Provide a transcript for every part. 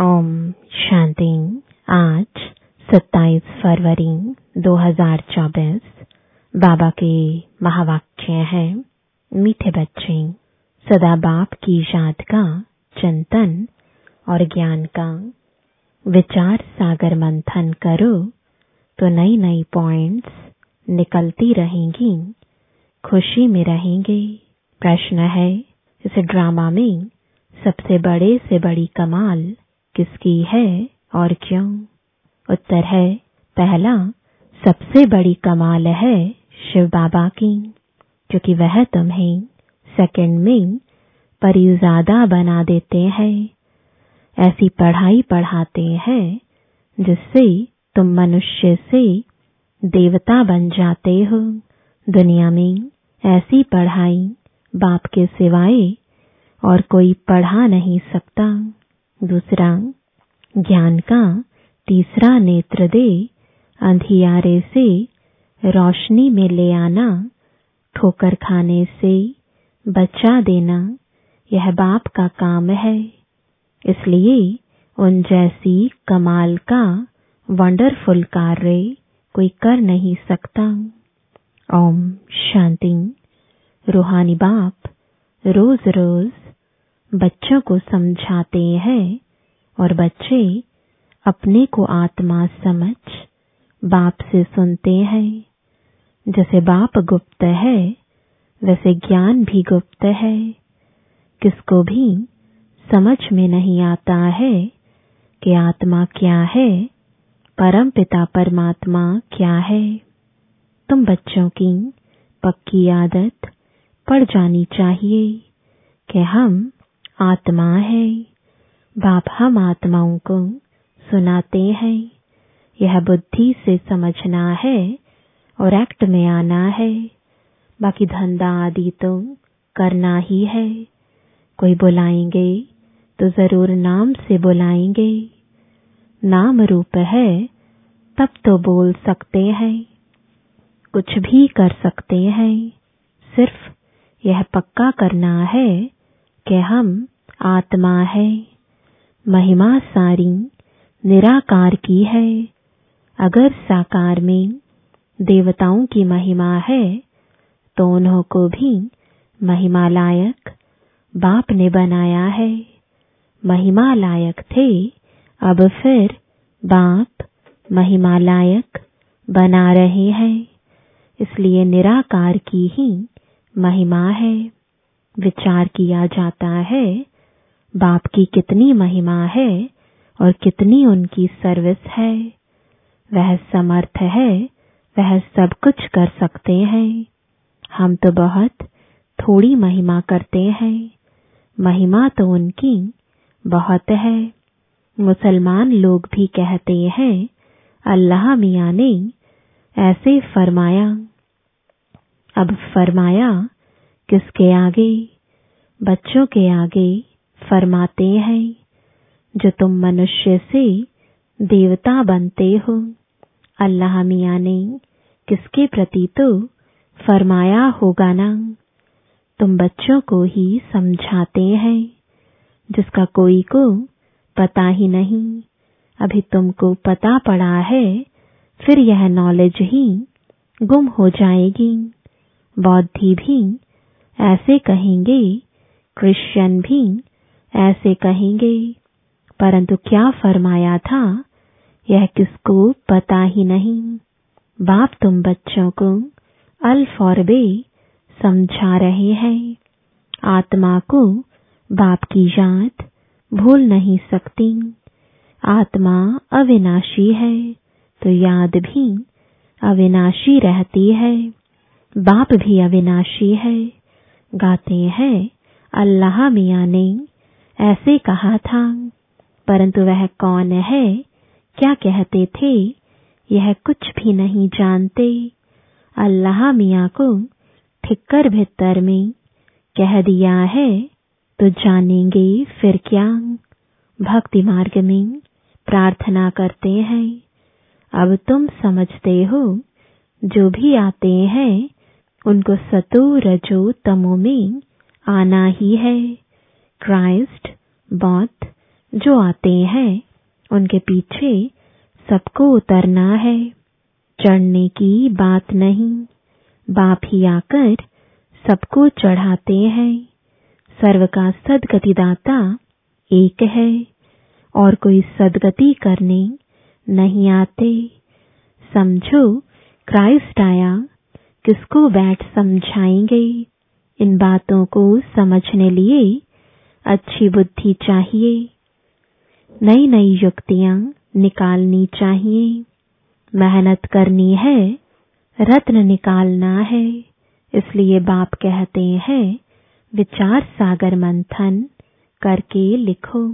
ओम शांति आज 27 फरवरी 2024 बाबा के महावाक्य है, मीठे बच्चे, सदा बाप की याद का चिंतन और ज्ञान का। विचार सागर मंथन करो तो नई नई पॉइंट्स निकलती रहेंगी, खुशी में रहेंगे। प्रश्न है, इस ड्रामा में सबसे बड़े से बड़ी कमाल किसकी है और क्यों? उत्तर है, पहला, सबसे बड़ी कमाल है शिव बाबा की, क्योंकि वह तुम्हें सेकंड में परिजादा बना देते हैं। ऐसी पढ़ाई पढ़ाते हैं, जिससे तुम मनुष्य से देवता बन जाते हो। दुनिया में ऐसी पढ़ाई बाप के सिवाय और कोई पढ़ा नहीं सकता। दूसरा, ज्ञान का तीसरा नेत्र दे अंधियारे से रोशनी में ले आना, ठोकर खाने से बचा देना, यह बाप का काम है। इसलिए उन जैसी कमाल का वंडरफुल कार्य कोई कर नहीं सकता। ओम शांति। रूहानी बाप रोज रोज बच्चों को समझाते हैं और बच्चे अपने को आत्मा समझ बाप से सुनते हैं। जैसे बाप गुप्त है, वैसे ज्ञान भी गुप्त है। किसको भी समझ में नहीं आता है कि आत्मा क्या है, परम पिता परमात्मा क्या है। तुम बच्चों की पक्की आदत पड़ जानी चाहिए कि हम आत्मा है। बाप हम आत्माओं को सुनाते हैं। यह बुद्धि से समझना है और एक्ट में आना है। बाकी धंधा आदि तो करना ही है। कोई बुलाएँगे तो ज़रूर नाम से बुलाएँगे। नाम रूप है, तब तो बोल सकते हैं। कुछ भी कर सकते हैं। सिर्फ़ यह पक्का करना है कि हम आत्मा है। महिमा सारी, निराकार की है। अगर साकार में देवताओं की महिमा है तो उन्हों को भी महिमा लायक बाप ने बनाया है। महिमा लायक थे, अब फिर बाप महिमा लायक बना रहे हैं। इसलिए निराकार की ही महिमा है। विचार किया जाता है, बाप की कितनी महिमा है और कितनी उनकी सर्विस है। वह समर्थ है, वह सब कुछ कर सकते हैं। हम तो बहुत थोड़ी महिमा करते हैं। महिमा तो उनकी बहुत है। मुसलमान लोग भी कहते हैं, अल्लाह मियाँ ने ऐसे फरमाया। अब फरमाया किसके आगे? बच्चों के आगे फरमाते हैं, जो तुम मनुष्य से देवता बनते हो। अल्लाह मियाँ ने किसके प्रति तो फरमाया होगा ना? तुम बच्चों को ही समझाते हैं, जिसका कोई को पता ही नहीं। अभी तुमको पता पड़ा है, फिर यह नॉलेज ही गुम हो जाएगी। बौद्धि भी ऐसे कहेंगे क्रिश्चियन भी ऐसे कहेंगे। परंतु क्या फरमाया था? यह किसको पता ही नहीं। बाप तुम बच्चों को और समझा रहे हैं। आत्मा को बाप की याद भूल नहीं सकती। आत्मा अविनाशी है तो याद भी अविनाशी रहती है। बाप भी अविनाशी है। गाते हैं। अल्लाह मियाँ ने ऐसे कहा था। परंतु वह कौन है? क्या कहते थे? यह कुछ भी नहीं जानते। अल्लाह मियाँ को ठिक्कर भितर में कह दिया है तो जानेंगे फिर क्या? भक्ति मार्ग में प्रार्थना करते हैं। अब तुम समझते हो, जो भी आते हैं उनको सतो रजो तमो में आना ही है। क्राइस्ट, बौद्ध, जो आते हैं, उनके पीछे सबको उतरना है। चढ़ने की बात नहीं। बाप ही आकर सबको चढ़ाते हैं। सर्व का सदगतिदाता एक है। और कोई सदगति करने नहीं आते। समझो, क्राइस्ट आया किसको बैठ समझाएँगे? इन बातों को समझने लिए अच्छी बुद्धि चाहिए। नई नई युक्तियाँ निकालनी चाहिए। मेहनत करनी है, रत्न निकालना है। इसलिए बाप कहते हैं, विचार सागर मंथन करके लिखो।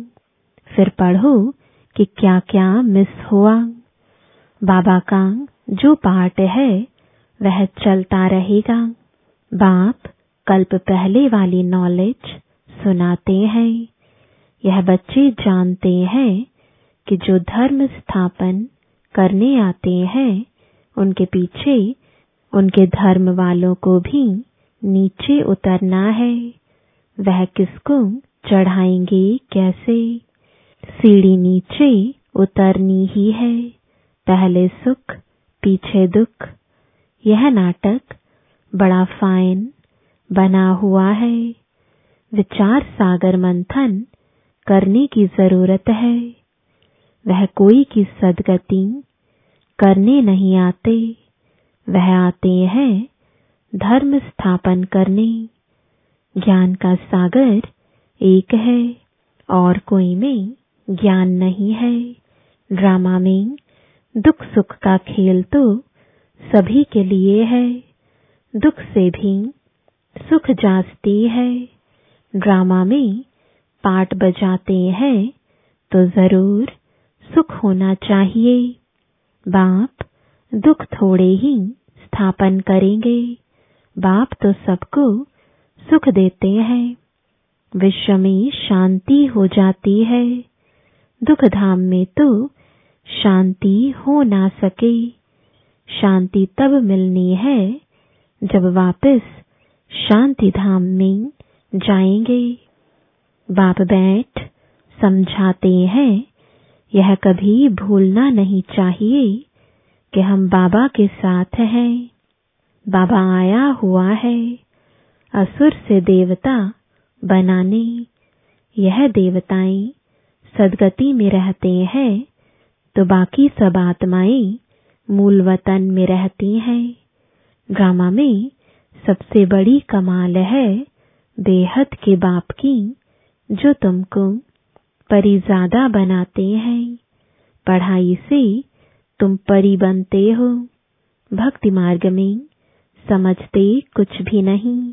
फिर पढ़ो कि क्या क्या मिस हुआ। बाबा का जो पाठ है वह चलता रहेगा। बाप कल्प पहले वाली नॉलेज सुनाते हैं। यह बच्चे जानते हैं कि जो धर्म स्थापन करने आते हैं, उनके पीछे उनके धर्म वालों को भी नीचे उतरना है। वह किसको चढ़ाएँगे कैसे? सीढ़ी नीचे उतरनी ही है। पहले सुख, पीछे दुख। यह नाटक बड़ा फाइन बना हुआ है। विचार सागर मंथन करने की ज़रूरत है। वह कोई की सदगति करने नहीं आते। वह आते हैं धर्म स्थापन करने। ज्ञान का सागर एक है, और कोई में ज्ञान नहीं है। ड्रामा में दुख सुख का खेल तो सभी के लिए है। दुख से भी सुख जासती है। ड्रामा में पाठ बजाते हैं तो ज़रूर सुख होना चाहिए। बाप दुख थोड़े ही स्थापन करेंगे। बाप तो सबको सुख देते हैं। विश्व में शांति हो जाती है। दुख धाम में तो शांति हो ना सके। शांति तब मिलनी है जब वापस शांति धाम में जाएँगे। बाप बैठ समझाते हैं, यह कभी भूलना नहीं चाहिए कि हम बाबा के साथ हैं। बाबा आया हुआ है, असुर से देवता बनाने। यह देवताएँ सदगति में रहते हैं तो बाकी सब आत्माएँ मूल वतन में रहती हैं। ड्रामा में सबसे बड़ी कमाल है बेहद के बाप की, जो तुमको परिजादा बनाते हैं। पढ़ाई से तुम परी बनते हो। भक्ति मार्ग में समझते कुछ भी नहीं।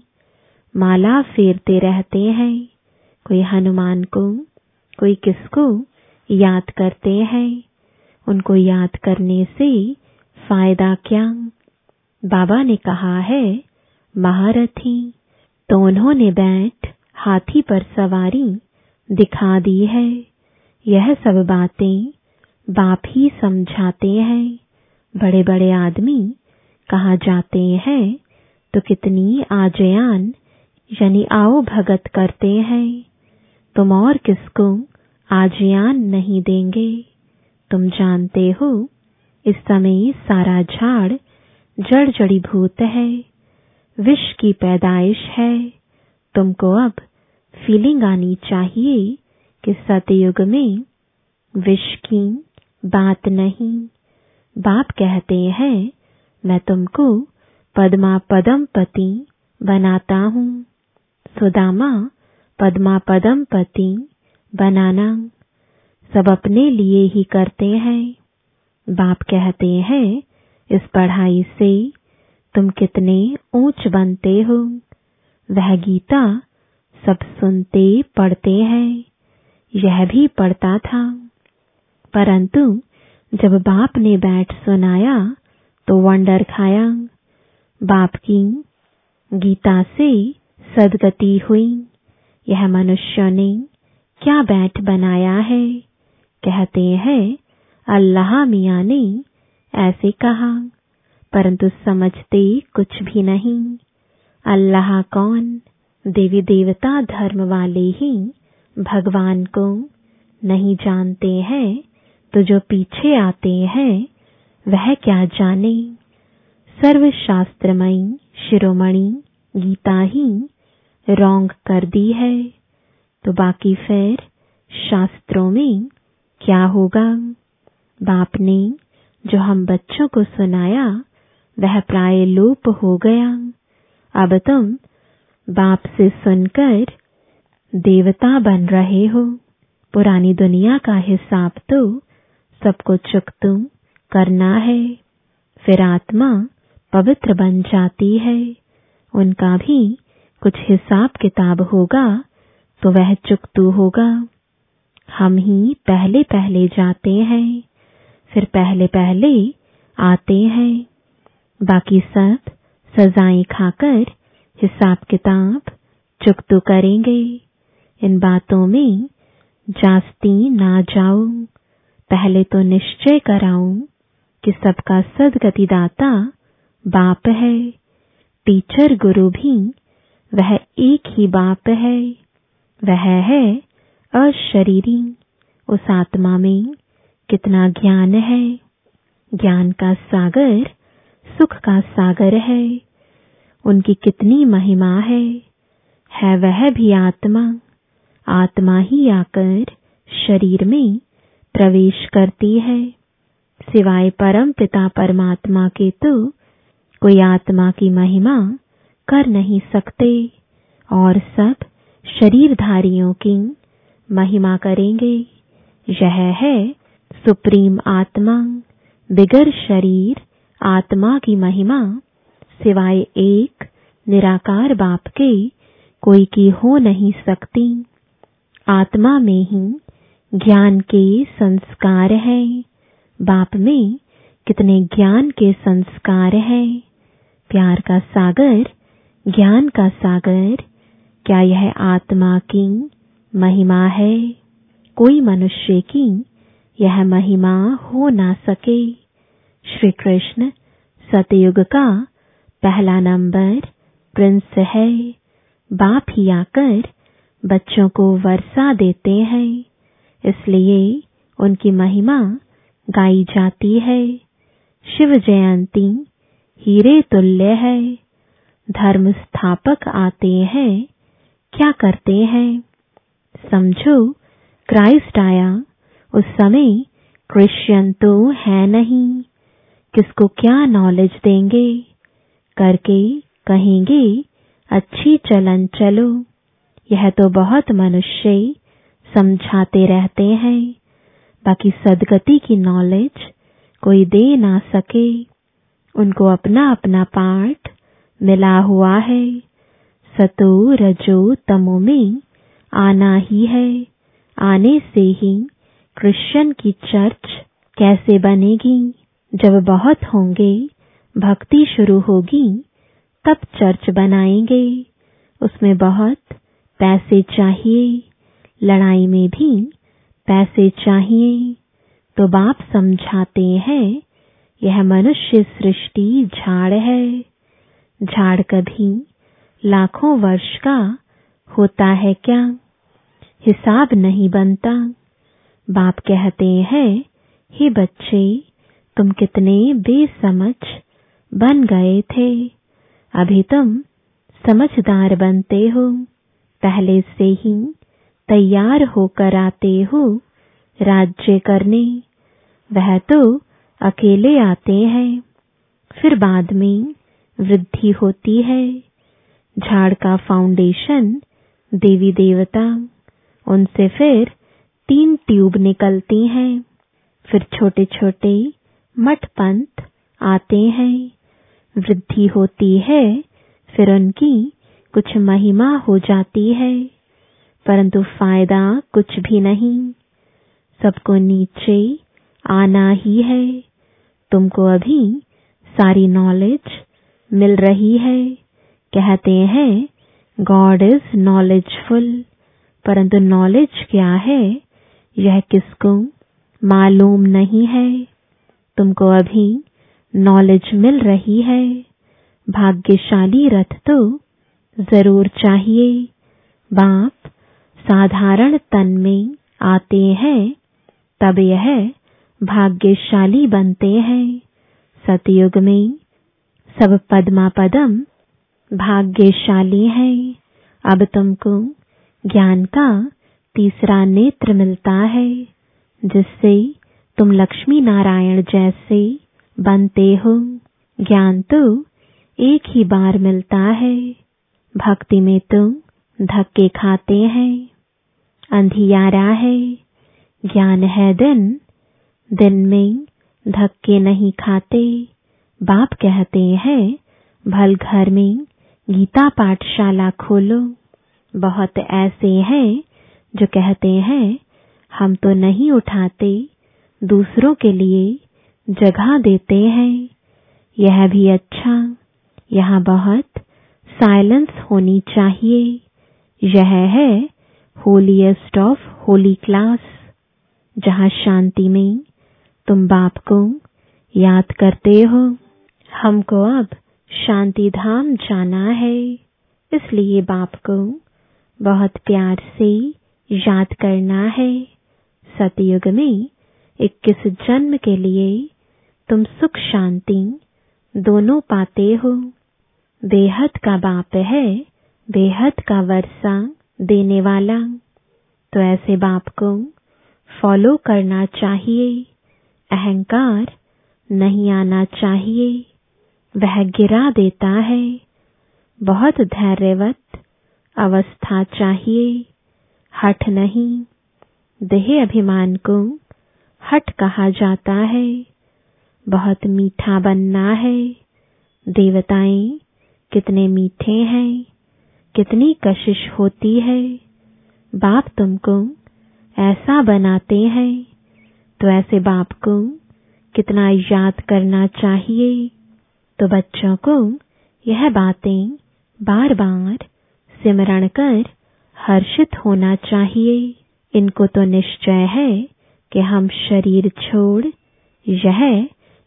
माला फेरते रहते हैं। कोई हनुमान को, कोई किसको याद करते हैं। उनको याद करने से फ़ायदा क्या? बाबा ने कहा है, महारथी तो उन्होंने बैठ हाथी पर सवारी, दिखा दी है। यह सब बातें बाप ही समझाते हैं। बड़े बड़े आदमी कहा जाते हैं? तो कितनी आजयान, यानी आओ भगत करते हैं। तुम और किसको आजयान नहीं देंगे? तुम जानते हो इस समय सारा झाड़ जड़ भूत है। विष की पैदाइश है। तुमको अब फीलिंग आनी चाहिए कि सतयुग में विष की बात नहीं। बाप कहते हैं, मैं तुमको पद्मा पदम पति बनाता हूँ। सुदामा पद्मा पदम पति बनाना। सब अपने लिए ही करते हैं। बाप कहते हैं, इस पढ़ाई से तुम कितने ऊंच बनते हो। वह गीता सब सुनते पढ़ते हैं, यह भी पढ़ता था। परंतु जब बाप ने बैठ सुनाया तो वंडर खाया। बाप की गीता से सदगति हुई। यह मनुष्य ने क्या बैठ बनाया है? कहते हैं अल्लाह मियाँ ने ऐसे कहा, परंतु समझते कुछ भी नहीं। अल्लाह कौन? देवी देवता धर्म वाले ही भगवान को नहीं जानते हैं तो जो पीछे आते हैं, वह क्या जाने? सर्वशास्त्रमयी शिरोमणि गीता ही रोंग कर दी है। तो बाकी फिर शास्त्रों में क्या होगा? बाप ने जो हम बच्चों को सुनाया, वह प्राय लोप हो गया। अब तुम बाप से सुनकर देवता बन रहे हो। पुरानी दुनिया का हिसाब तो सबको चुकतू करना है। फिर आत्मा पवित्र बन जाती है। उनका भी कुछ हिसाब किताब होगा तो वह चुकतू होगा। हम ही पहले पहले जाते हैं। फिर पहले पहले आते हैं। बाकी सब सजाएँ खाकर हिसाब किताब चुकतू करेंगे। इन बातों में जास्ती ना जाओ पहले तो निश्चय कराऊं कि सबका सदगतिदाता बाप है। टीचर गुरु भी वह एक ही बाप है। वह है अशरीरी। उस आत्मा में कितना ज्ञान है? ज्ञान का सागर, सुख का सागर है। उनकी कितनी महिमा है? है वह भी आत्मा। आत्मा ही आकर शरीर में प्रवेश करती है। सिवाय परम पिता परमात्मा के तो कोई आत्मा की महिमा कर नहीं सकते और सब शरीरधारियों की महिमा करेंगे। यह है सुप्रीम आत्मा, बिगर शरीर, आत्मा की महिमा, सिवाय एक निराकार बाप के कोई की हो नहीं सकती। आत्मा में ही ज्ञान के संस्कार है। बाप में कितने ज्ञान के संस्कार है। प्यार का सागर, ज्ञान का सागर, क्या यह आत्मा की महिमा है? कोई मनुष्य की यह महिमा हो ना सके। श्री कृष्ण सतयुग का पहला नंबर प्रिंस है। बाप ही आकर बच्चों को वर्षा देते हैं। इसलिए उनकी महिमा गाई जाती है। शिव जयंती हीरे तुल्य है। धर्म स्थापक आते हैं। क्या करते हैं? समझो, क्राइस्ट आया उस समय क्रिश्चियन तो है नहीं। किसको क्या नॉलेज देंगे? करके कहेंगे, अच्छी चलन चलो। यह तो बहुत मनुष्य समझाते रहते हैं। बाकी सदगति की नॉलेज कोई दे ना सके। उनको अपना अपना पाठ मिला हुआ है। सतो रजो तमो में आना ही है। आने से ही क्रिश्चियन की चर्च कैसे बनेगी? जब बहुत होंगे, भक्ति शुरू होगी, तब चर्च बनाएँगे। उसमें बहुत पैसे चाहिए, लड़ाई में भी पैसे चाहिए। तो बाप समझाते हैं, यह मनुष्य सृष्टि झाड़ है। झाड़ कभी लाखों वर्ष का होता है क्या? हिसाब नहीं बनता। बाप कहते हैं, हे बच्चे, तुम कितने बेसमझ बन गए थे। अभी तुम समझदार बनते हो। पहले से ही तैयार होकर आते हो राज्य करने। वह तो अकेले आते हैं। फिर बाद में वृद्धि होती है। झाड़ का फाउंडेशन देवी देवता, उनसे फिर तीन ट्यूब निकलती हैं, फिर छोटे छोटे मठ पंथ आते हैं। वृद्धि होती है, फिर उनकी कुछ महिमा हो जाती है, परंतु फ़ायदा कुछ भी नहीं। सबको नीचे आना ही है, तुमको अभी सारी नॉलेज मिल रही है। कहते हैं गॉड इज़ नॉलेजफुल परंतु नॉलेज क्या है? यह किसको मालूम नहीं है? तुमको अभी नॉलेज मिल रही है। भाग्यशाली रथ तो ज़रूर चाहिए। बाप साधारण तन में आते हैं, तब यह भाग्यशाली बनते हैं। सतयुग में सब पद्मा पदम भाग्यशाली है। अब तुमको ज्ञान का तीसरा नेत्र मिलता है, जिससे तुम लक्ष्मी नारायण जैसे बनते हो। ज्ञान तो एक ही बार मिलता है, भक्ति में तुम धक्के खाते हैं। अंधियारा है, ज्ञान है दिन दिन में धक्के नहीं खाते। बाप कहते हैं, भल घर में गीता पाठशाला खोलो। बहुत ऐसे हैं जो कहते हैं, हम तो नहीं उठाते, दूसरों के लिए जगह देते हैं। यह भी अच्छा यहाँ बहुत साइलेंस होनी चाहिए। यह है होलीएस्ट ऑफ़ होली क्लास जहाँ शांति में तुम बाप को याद करते हो। हमको अब शांति धाम जाना है, इसलिए बाप को बहुत प्यार से याद करना है। सतयुग में इक्कीस जन्म के लिए तुम सुख शांति, दोनों पाते हो। बेहद का बाप है, बेहद का वर्षा देने वाला। तो ऐसे बाप को फॉलो करना चाहिए। अहंकार नहीं आना चाहिए। वह गिरा देता है। बहुत धैर्यवत अवस्था चाहिए। हठ नहीं। देह अभिमान को हट कहा जाता है। बहुत मीठा बनना है। देवताएँ कितने मीठे हैं। कितनी कशिश होती है। बाप तुमको ऐसा बनाते हैं। तो ऐसे बाप को कितना याद करना चाहिए। तो बच्चों को यह बातें बार बार सिमरण कर हर्षित होना चाहिए। इनको तो निश्चय है कि हम शरीर छोड़, यह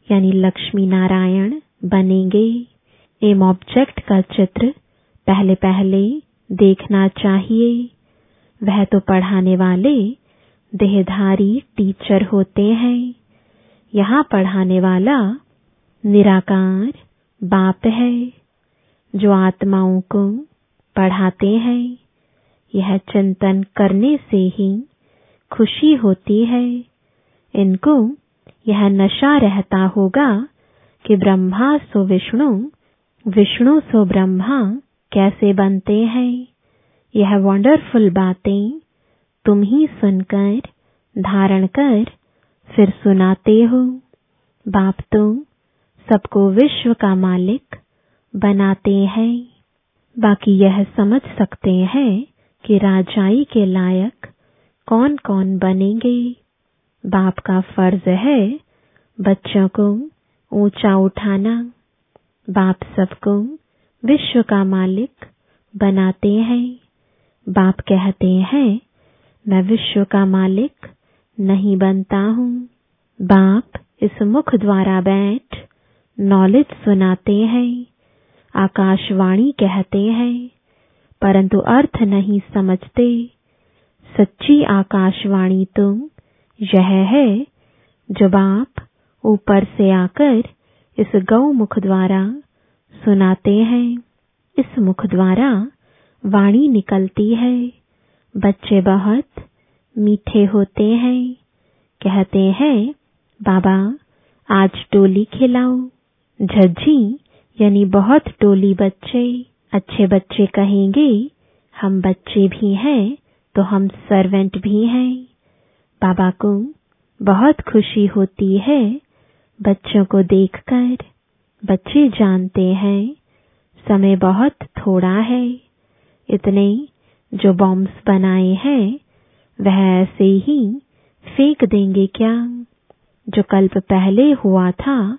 यानी लक्ष्मी नारायण बनेंगे। एम ऑब्जेक्ट का चित्र पहले पहले देखना चाहिए। वह तो पढ़ाने वाले देहधारी टीचर होते हैं। यहाँ पढ़ाने वाला निराकार बाप है, जो आत्माओं को पढ़ाते हैं। यह चिंतन करने से ही खुशी होती है। इनको यह नशा रहता होगा कि ब्रह्मा सो विष्णु विष्णु सो ब्रह्मा कैसे बनते हैं? यह वंडरफुल बातें तुम ही सुनकर, धारण कर, फिर सुनाते हो। बाप तो सबको विश्व का मालिक बनाते हैं। बाकी यह समझ सकते हैं कि राजाई के लायक कौन कौन बनेंगे? बाप का फ़र्ज़ है बच्चों को ऊँचा उठाना। बाप सबको विश्व का मालिक बनाते हैं। बाप कहते हैं, मैं विश्व का मालिक नहीं बनता हूँ। बाप इस मुख द्वारा बैठ नॉलेज सुनाते हैं। आकाशवाणी कहते हैं परंतु अर्थ नहीं समझते। सच्ची आकाशवाणी तो यह है जो बाप ऊपर से आकर इस गौ मुख द्वारा सुनाते हैं, इस मुख द्वारा वाणी निकलती है। बच्चे बहुत मीठे होते हैं, कहते हैं, बाबा, आज टोली खिलाओ। झज्जी, यानी बहुत टोली बच्चे। अच्छे बच्चे कहेंगे, हम बच्चे भी हैं तो हम सर्वेंट भी हैं। बाबा को बहुत खुशी होती है, बच्चों को देखकर। बच्चे जानते हैं, समय बहुत थोड़ा है। इतने जो बॉम्ब्स बनाए हैं, वह ऐसे ही फेंक देंगे क्या? जो कल्प पहले हुआ था,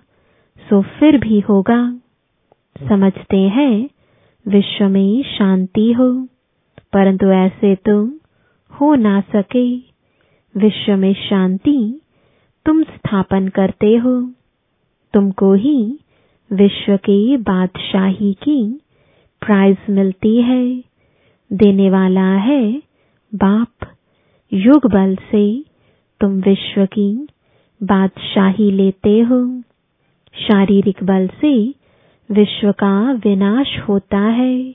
सो फिर भी होगा। समझते हैं विश्व में शांति हो, परंतु ऐसे तुम हो ना सके। विश्व में शांति तुम स्थापन करते हो। तुमको ही विश्व के बादशाही की प्राइज मिलती है। देने वाला है बाप। युग बल से तुम विश्व की बादशाही लेते हो। शारीरिक बल से विश्व का विनाश होता है।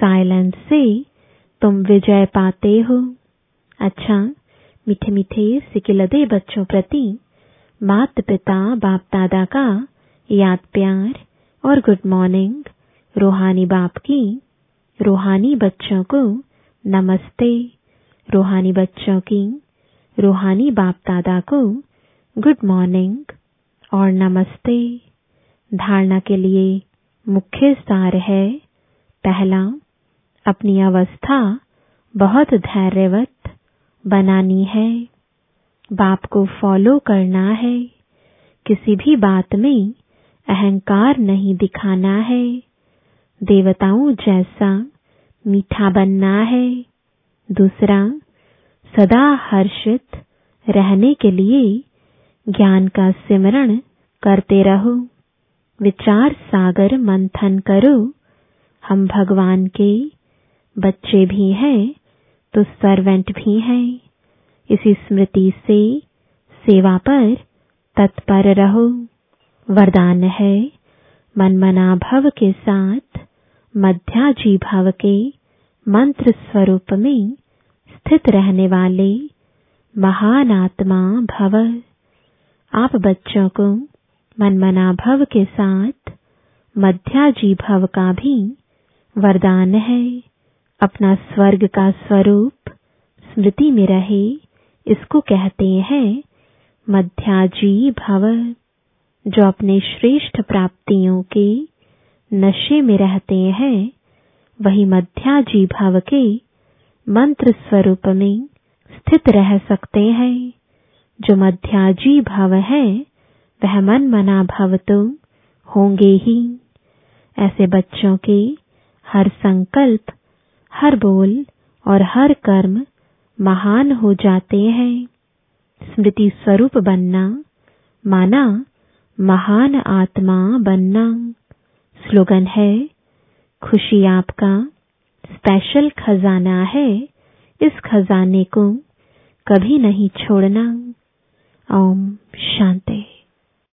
साइलेंस से तुम विजय पाते हो। अच्छा मीठे मीठे सिकिलदे बच्चों प्रति माता पिता बाप दादा का याद प्यार और गुड मॉर्निंग। रूहानी बाप की रूहानी बच्चों को नमस्ते। रूहानी बच्चों की रूहानी बाप दादा को गुड मॉर्निंग और नमस्ते। धारणा के लिए मुख्य सार है। पहला, अपनी अवस्था बहुत धैर्यवत बनानी है। बाप को फॉलो करना है। किसी भी बात में अहंकार नहीं दिखाना है। देवताओं जैसा मीठा बनना है। दूसरा, सदा हर्षित रहने के लिए ज्ञान का सिमरण करते रहो। विचार सागर मंथन करो। हम भगवान के बच्चे भी हैं तो सर्वेंट भी हैं। इसी स्मृति से सेवा पर तत्पर रहो। वरदान है मनमना भव के साथ, मध्याजी भाव के मंत्र स्वरूप में स्थित रहने वाले महान आत्मा भव। आप बच्चों को मनमना भव के साथ मध्याजी भव का भी वरदान है। अपना स्वर्ग का स्वरूप स्मृति में रहे, इसको कहते हैं मध्याजी भव जो अपने श्रेष्ठ प्राप्तियों के नशे में रहते हैं, वही मध्याजी भव के मंत्र स्वरूप में स्थित रह सकते हैं। जो मध्याजी भव है वह मन मना भव तो होंगे ही। ऐसे बच्चों के हर संकल्प, हर बोल और हर कर्म महान हो जाते हैं। स्मृति स्वरूप बनना, माना महान आत्मा बनना। स्लोगन है, खुशी आपका, स्पेशल खजाना है, इस खजाने को कभी नहीं छोड़ना। ओम शांति।